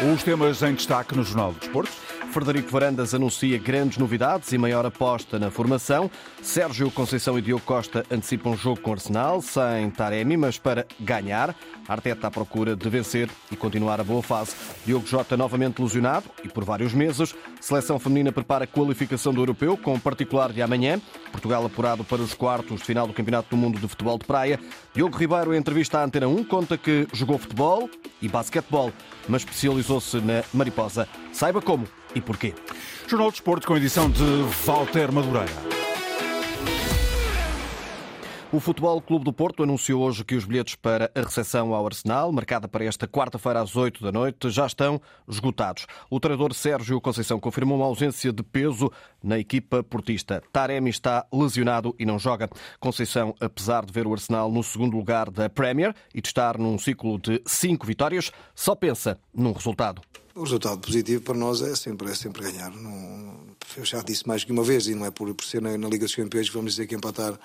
Os temas em destaque no Jornal do Desporto. Frederico Varandas anuncia grandes novidades e maior aposta na formação. Sérgio Conceição e Diogo Costa antecipam jogo com Arsenal, sem Taremi, mas para ganhar. Arteta à procura de vencer e continuar a boa fase. Diogo Jota novamente lesionado e por vários meses. Seleção feminina prepara a qualificação do europeu, com particular de amanhã. Portugal apurado para os quartos de final do Campeonato do Mundo de Futebol de Praia. Diogo Ribeiro, em entrevista à Antena 1, conta que jogou futebol e basquetebol, mas especializou-se na mariposa. Saiba como e porquê. Jornal do Desporto com edição de Walter Madureira. O Futebol Clube do Porto anunciou hoje que os bilhetes para a recepção ao Arsenal, marcada para esta quarta-feira às 8 da noite, já estão esgotados. O treinador Sérgio Conceição confirmou uma ausência de peso na equipa portista. Taremi está lesionado e não joga. Conceição, apesar de ver o Arsenal no segundo lugar da Premier e de estar num ciclo de cinco vitórias, só pensa num resultado. O resultado positivo para nós é sempre, é sempre ganhar. Não, eu já disse mais que uma vez, e não é por, por ser na, na Liga dos Campeões que vamos dizer que empatar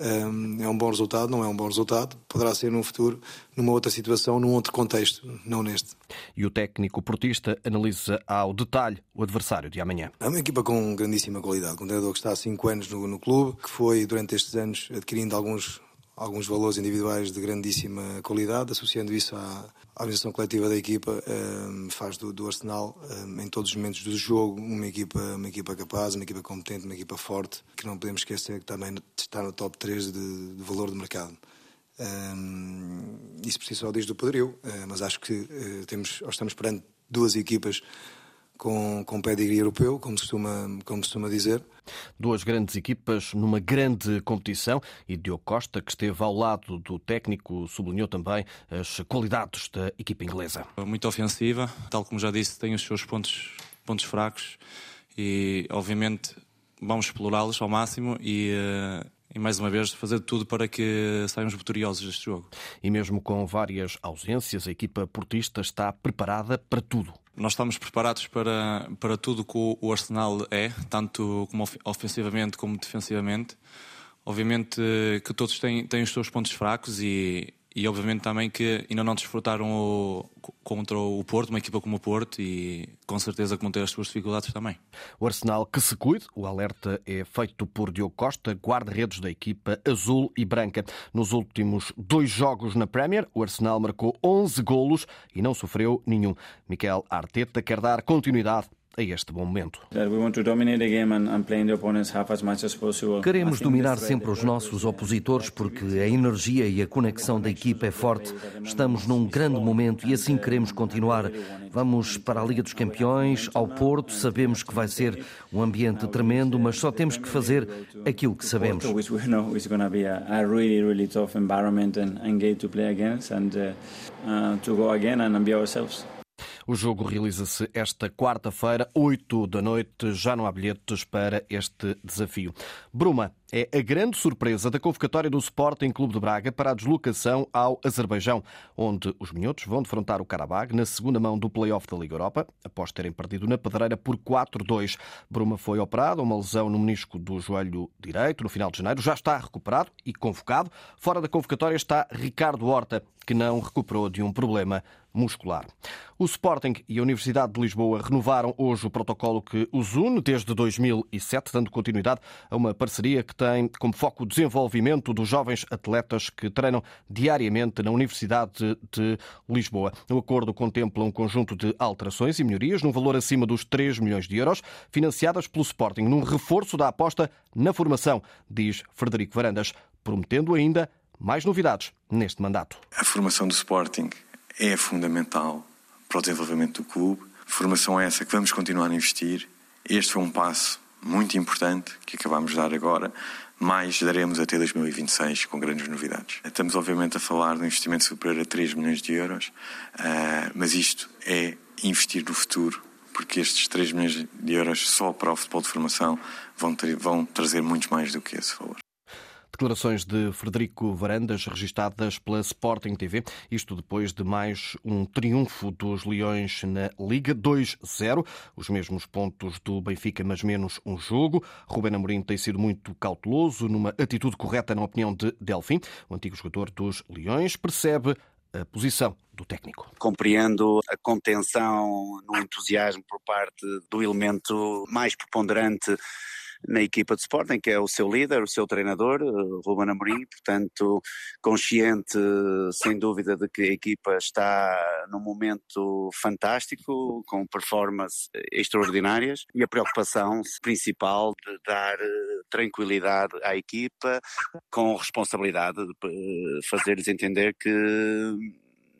um, é um bom resultado, não é um bom resultado. Poderá ser num futuro, numa outra situação, num outro contexto, não neste. E o técnico portista analisa ao detalhe o adversário de amanhã. É uma equipa com grandíssima qualidade, com um treinador que está há 5 anos no, no clube, que foi durante estes anos adquirindo alguns alguns valores individuais de grandíssima qualidade, associando isso à, organização coletiva da equipa, ehm, faz do, do Arsenal, ehm, em todos os momentos do jogo, uma equipa, uma equipa capaz, uma equipa competente, uma equipa forte, que não podemos esquecer que também está no top 3 de, de valor de mercado. Ehm, isso por si só diz do poderio, uh, mas acho que uh, temos, estamos perante duas equipas com, com pedigree europeu, como costuma, como costuma dizer. Duas grandes equipas numa grande competição e Diogo Costa, que esteve ao lado do técnico, sublinhou também as qualidades da equipa inglesa. Muito ofensiva, tal como já disse, tem os seus pontos, pontos fracos e, obviamente, vamos explorá-los ao máximo e, eh, e mais uma vez fazer tudo para que saiamos vitoriosos deste jogo. E mesmo com várias ausências, a equipa portista está preparada para tudo. Nós estamos preparados para, para tudo que o Arsenal é, tanto como ofensivamente como defensivamente. Obviamente que todos têm, têm os seus pontos fracos e, e obviamente também que ainda não desfrutaram o, contra o Porto, uma equipa como o Porto, e com certeza que vão ter as suas dificuldades também. O Arsenal que se cuide, o alerta é feito por Diogo Costa, guarda-redes da equipa azul e branca. Nos últimos dois jogos na Premier, o Arsenal marcou 11 golos e não sofreu nenhum. Miquel Arteta quer dar continuidade a este bom momento. Queremos dominar sempre os nossos opositores porque a energia e a conexão da equipa é forte. Estamos num grande momento e assim queremos continuar. Vamos para a Liga dos Campeões, ao Porto, sabemos que vai ser um ambiente tremendo, mas só temos que fazer aquilo que sabemos. To go again and be ourselves. O jogo realiza-se esta quarta-feira, 8 da noite. Já não há bilhetes para este desafio. Bruma é a grande surpresa da convocatória do Sporting Clube de Braga para a deslocação ao Azerbaijão, onde os minhotos vão defrontar o Karabag na segunda mão do play-off da Liga Europa, após terem perdido na pedreira por 4-2. Bruma foi operado, uma lesão no menisco do joelho direito no final de janeiro, já está recuperado e convocado. Fora da convocatória está Ricardo Horta, que não recuperou de um problema muscular. O Sporting e a Universidade de Lisboa renovaram hoje o protocolo que os une desde 2007, dando continuidade a uma parceria que tem como foco o desenvolvimento dos jovens atletas que treinam diariamente na Universidade de Lisboa. O acordo contempla um conjunto de alterações e melhorias num valor acima dos 3 milhões de euros, financiadas pelo Sporting, num reforço da aposta na formação, diz Frederico Varandas, prometendo ainda mais novidades neste mandato. A formação do Sporting é fundamental para o desenvolvimento do clube. Formação essa que vamos continuar a investir. Este foi um passo muito importante que acabamos de dar agora, mais daremos até 2026 com grandes novidades. Estamos, obviamente, a falar de um investimento superior a 3 milhões de euros, ah, mas isto é investir no futuro, porque estes 3 milhões de euros só para o futebol de formação vão, ter, vão trazer muito mais do que esse valor. Declarações de Frederico Varandas, registadas pela Sporting TV. Isto depois de mais um triunfo dos Leões na Liga 2-0. Os mesmos pontos do Benfica, mas menos um jogo. Rubén Amorim tem sido muito cauteloso numa atitude correta, na opinião de Delfim. O antigo jogador dos Leões percebe a posição do técnico. Compreendo a contenção no entusiasmo por parte do elemento mais preponderante na equipa de Sporting, que é o seu líder, o seu treinador, eh, Ruben Amorim, portanto consciente sem dúvida de que a equipa está num momento fantástico, com performances extraordinárias. E a preocupação principal de dar eh, tranquilidade à equipa com responsabilidade de eh, fazer-lhes entender que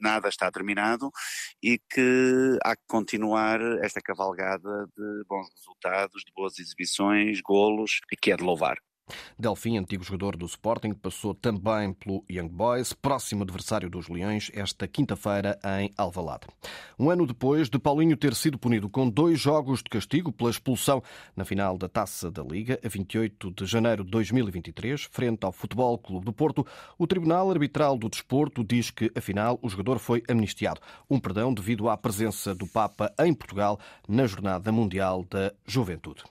nada está terminado e que há que continuar esta cavalgada de bons resultados, de boas exibições, golos, e que é de louvar. Delfim, antigo jogador do Sporting, passou também pelo Young Boys, próximo adversário dos Leões, esta quinta-feira em Alvalade. Um ano depois de Paulinho ter sido punido com dois jogos de castigo pela expulsão na final da Taça da Liga, a 28 de janeiro de 2023, frente ao Futebol Clube do Porto, o Tribunal Arbitral do Desporto diz que, afinal, o jogador foi amnistiado. Um perdão devido à presença do Papa em Portugal na Jornada Mundial da Juventude.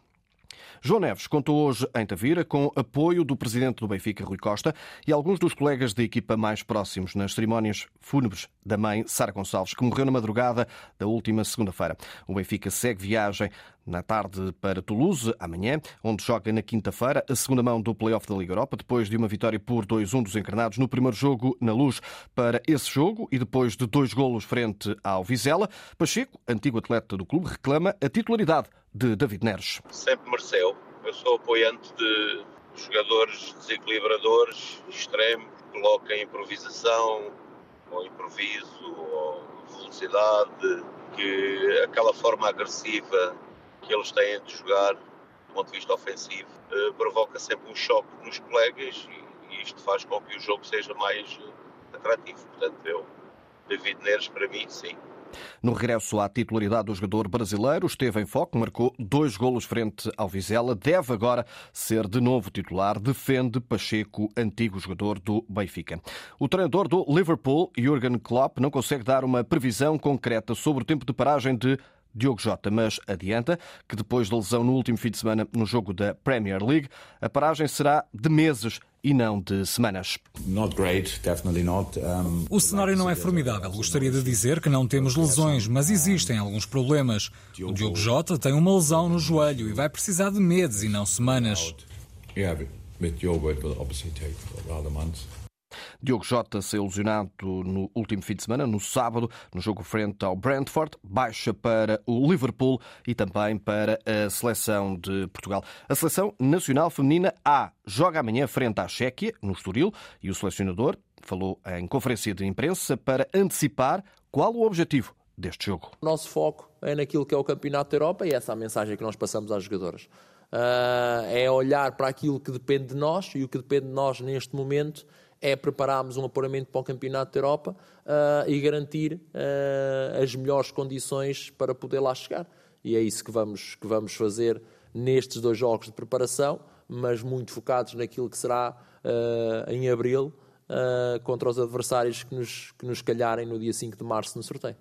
João Neves contou hoje em Tavira com apoio do presidente do Benfica, Rui Costa, e alguns dos colegas da equipa mais próximos nas cerimónias fúnebres da mãe Sara Gonçalves, que morreu na madrugada da última segunda-feira. O Benfica segue viagem na tarde para Toulouse, amanhã, onde joga na quinta-feira a segunda mão do Playoff da Liga Europa, depois de uma vitória por 2-1 dos encarnados no primeiro jogo na Luz. Para esse jogo e depois de dois golos frente ao Vizela, Pacheco, antigo atleta do clube, reclama a titularidade de David Neres. Sempre mereceu. Eu sou apoiante de jogadores desequilibradores, extremos, que colocam improvisação, ou improviso, ou velocidade, que aquela forma agressiva que eles têm de jogar, do ponto de vista ofensivo, eh, provoca sempre um choque nos colegas e, e isto faz com que o jogo seja mais atrativo. Portanto, eu, David Neres, para mim, sim, no regresso à titularidade do jogador brasileiro, esteve em foco, marcou dois golos frente ao Vizela, deve agora ser de novo titular, defende Pacheco, antigo jogador do Benfica. O treinador do Liverpool, Jurgen Klopp, não consegue dar uma previsão concreta sobre o tempo de paragem de Diogo Jota, mas adianta que depois da lesão no último fim de semana no jogo da Premier League, a paragem será de meses e não de semanas. O cenário não é formidável. Gostaria de dizer que não temos lesões, mas existem alguns problemas. O Diogo Jota tem uma lesão no joelho e vai precisar de meses e não semanas. Diogo Jota saiu lesionado no último fim de semana, no sábado, no jogo frente ao Brentford, baixa para o Liverpool e também para a seleção de Portugal. A seleção nacional feminina A joga amanhã frente à Chequia, no Estoril, e o selecionador falou em conferência de imprensa para antecipar qual o objetivo deste jogo. O nosso foco é naquilo que é o Campeonato da Europa e essa é a mensagem que nós passamos às jogadoras. Uh, é olhar para aquilo que depende de nós e o que depende de nós neste momento é prepararmos um apuramento para o Campeonato da Europa uh, e garantir uh, as melhores condições para poder lá chegar. E é isso que vamos, que vamos fazer nestes dois jogos de preparação, mas muito focados naquilo que será uh, em abril. Uh, contra os adversários que nos, que nos calharem no dia 5 de março no sorteio.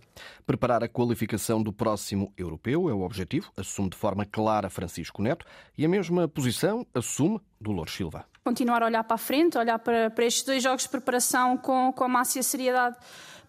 Preparar a qualificação do próximo europeu é o objetivo, assume de forma clara Francisco Neto e a mesma posição assume Dolores Silva continuar a olhar para a frente, olhar para, para estes dois jogos de preparação com, com a máxima seriedade,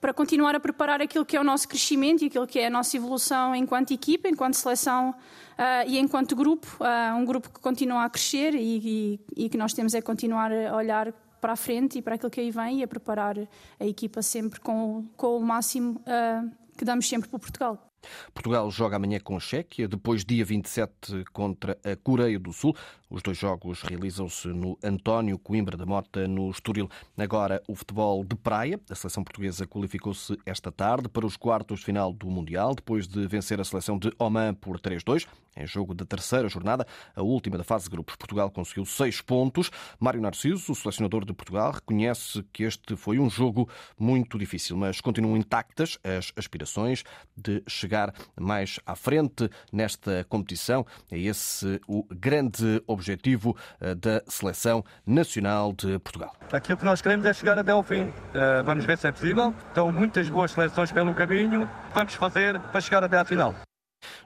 para continuar a preparar aquilo que é o nosso crescimento e aquilo que é a nossa evolução enquanto equipa, enquanto seleção uh, e enquanto grupo. Uh, um grupo que continua a crescer e, e, e que nós temos é continuar a olhar para a frente e para aquilo que aí vem e a preparar a equipa sempre com, com o máximo uh, que damos sempre para Portugal. Portugal joga amanhã com a Chequia, depois dia 27 contra a Coreia do Sul. Os dois jogos realizam-se no António Coimbra da Mota, no Estoril. Agora o futebol de praia. A seleção portuguesa qualificou-se esta tarde para os quartos de final do Mundial, depois de vencer a seleção de Oman por 3-2. Em jogo da terceira jornada, a última da fase de grupos, Portugal conseguiu seis pontos. Mário Narciso, o selecionador de Portugal, reconhece que este foi um jogo muito difícil, mas continuam intactas as aspirações de chegar mais à frente nesta competição. É esse o grande objetivo eh, da seleção nacional de Portugal. Aquilo que nós queremos é chegar até ao fim. Eh, vamos ver se é possível. Estão muitas boas seleções pelo caminho. Vamos fazer para chegar até à final.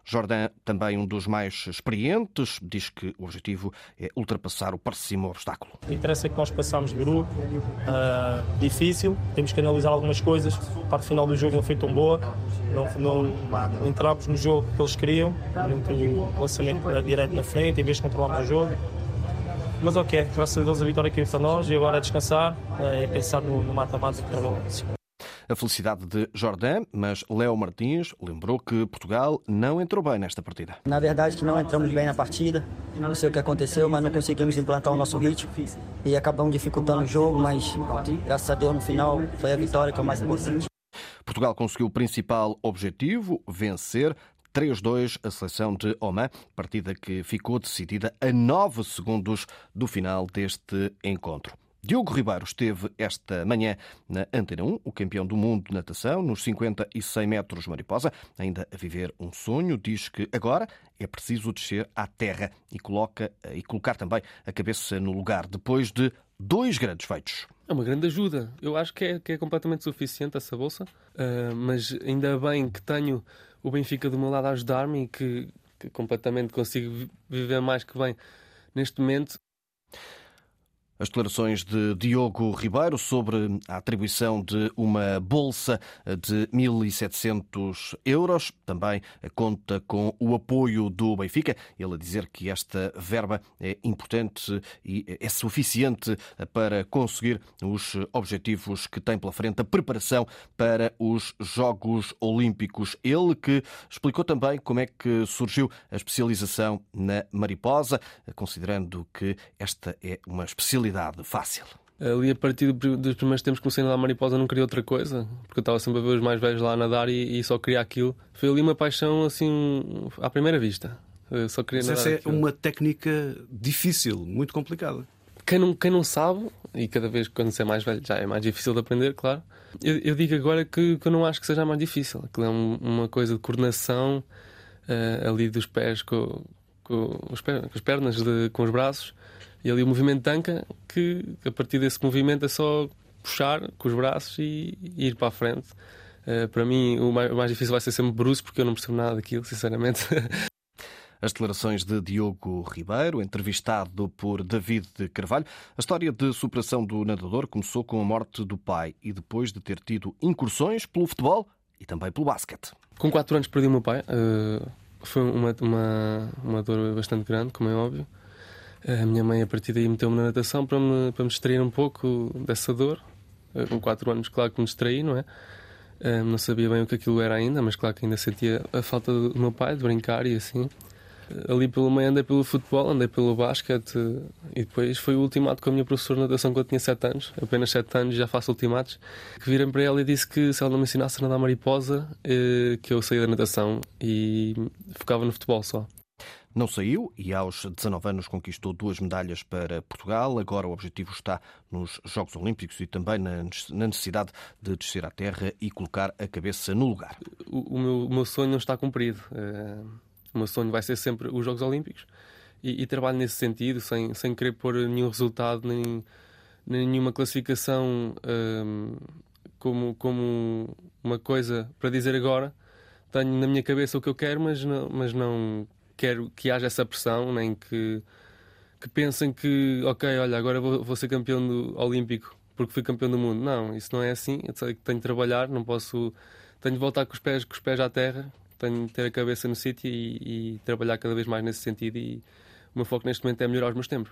Jordan, também um dos mais experientes, diz que o objetivo é ultrapassar o próximo obstáculo. Interessa que nós passamos de grupo, uh, difícil, temos que analisar algumas coisas. A parte final do jogo não foi tão boa, não, não, entramos no jogo que eles queriam, não tem o lançamento direto na frente, em vez de controlarmos o jogo. Mas ok, graças a Deus a vitória aqui para nós e agora é descansar e é pensar no mata-mata que é a felicidade de Jordan, mas Léo Martins lembrou que Portugal não entrou bem nesta partida. Na verdade, que não entramos bem na partida. Não sei o que aconteceu, mas não conseguimos implantar o nosso ritmo e acabamos dificultando o jogo, mas graças a Deus no final foi a vitória que é o mais importante. Portugal conseguiu o principal objetivo, vencer 3-2 a seleção de Oman, partida que ficou decidida a 9 segundos do final deste encontro. Diogo Ribeiro esteve esta manhã na Antena 1, o campeão do mundo de natação, nos 50 e 100 metros mariposa, ainda a viver um sonho, diz que agora é preciso descer à terra e, coloca, e colocar também a cabeça no lugar, depois de dois grandes feitos. É uma grande ajuda. Eu acho que é, que é completamente suficiente essa bolsa, uh, mas ainda bem que tenho o Benfica do meu lado a ajudar-me e que, que completamente consigo viver mais que bem neste momento. As declarações de Diogo Ribeiro sobre a atribuição de uma bolsa de 1.700 euros. Também conta com o apoio do Benfica. Ele a dizer que esta verba é importante e é suficiente para conseguir os objetivos que tem pela frente, a preparação para os Jogos Olímpicos. Ele que explicou também como é que surgiu a especialização na mariposa, considerando que esta é uma especialidade fácil. Ali, a partir dos primeiros tempos que comecei a nadar mariposa, não queria outra coisa, porque eu estava sempre a ver os mais velhos lá a nadar e, e só queria aquilo. Foi ali uma paixão, assim, à primeira vista. Eu só queria Mas essa é aquilo. uma técnica difícil, muito complicada. Quem não, quem não sabe, e cada vez quando se é mais velho já é mais difícil de aprender, claro. Eu, eu digo agora que, que, eu não acho que seja mais difícil. Aquilo é um, uma coisa de coordenação uh, ali dos pés com, com, os com as pernas, de, com os braços e ali o movimento tanca, que a partir desse movimento é só puxar com os braços e, e ir para a frente. Uh, para mim, o mais, o mais, difícil vai ser sempre Bruce, porque eu não percebo nada daquilo, sinceramente. As declarações de Diogo Ribeiro, entrevistado por David de Carvalho. A história de superação do nadador começou com a morte do pai e depois de ter tido incursões pelo futebol e também pelo basquete. Com 4 anos perdi o meu pai. Uh, foi uma, uma, uma dor bastante grande, como é óbvio. A minha mãe, a partir daí, meteu-me na natação para me, para me distrair um pouco dessa dor. Eh, com 4 anos, claro que me distraí, não é? Eh, não sabia bem o que aquilo era ainda, mas claro que ainda sentia a falta do meu pai, de brincar e assim. Eh, ali pelo meio andei pelo futebol, andei pelo basquete e depois foi o ultimato com a minha professora de natação quando tinha 7 anos, apenas 7 anos já faço ultimatos, que virem para ela e disse que se ela não me ensinasse a nadar mariposa, que eu saía da natação e focava no futebol só. Não saiu e aos 19 anos conquistou duas medalhas para Portugal. Agora o objetivo está nos Jogos Olímpicos e também na necessidade de descer à terra e colocar a cabeça no lugar. O, meu, o meu, sonho não está cumprido. Uh, o meu sonho vai ser sempre os Jogos Olímpicos e, e, trabalho nesse sentido, sem, sem querer pôr nenhum resultado, nem, nem nenhuma classificação uh, como, como uma coisa para dizer agora. Tenho na minha cabeça o que eu quero, mas não, mas não quero que haja essa pressão, nem que, que pensem que, ok, olha, agora vou, vou ser campeão do, olímpico porque fui campeão do mundo. Não, isso não é assim. Eu tenho de trabalhar, não posso. Tenho de voltar com os pés, com os pés à terra, tenho de ter a cabeça no sítio e, e trabalhar cada vez mais nesse sentido. E, o meu foco neste momento é melhorar os meus tempos.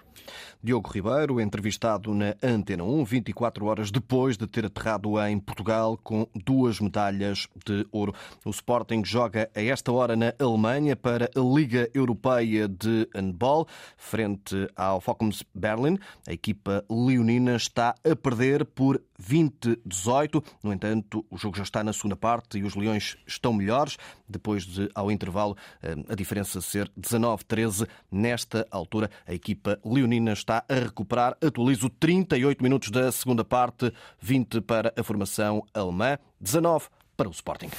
Diogo Ribeiro, entrevistado na Antena 1, 24 horas depois de ter aterrado em Portugal com duas medalhas de ouro. O Sporting joga a esta hora na Alemanha para a Liga Europeia de Handball, frente ao Fockums Berlin. A equipa leonina está a perder por 20-18. No entanto, o jogo já está na segunda parte e os Leões estão melhores, depois de, ao intervalo, eh, a diferença ser 19-13 nesta altura, a equipa leonina está a recuperar. Atualizo 38 minutos da segunda parte, 20 para a formação alemã, 19 para o Sporting.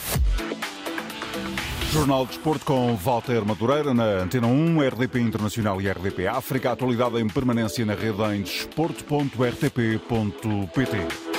Jornal de Esporte com Walter Madureira na Antena 1, RDP Internacional e RDP África. Atualidade em permanência na rede em desporto.rtp.pt.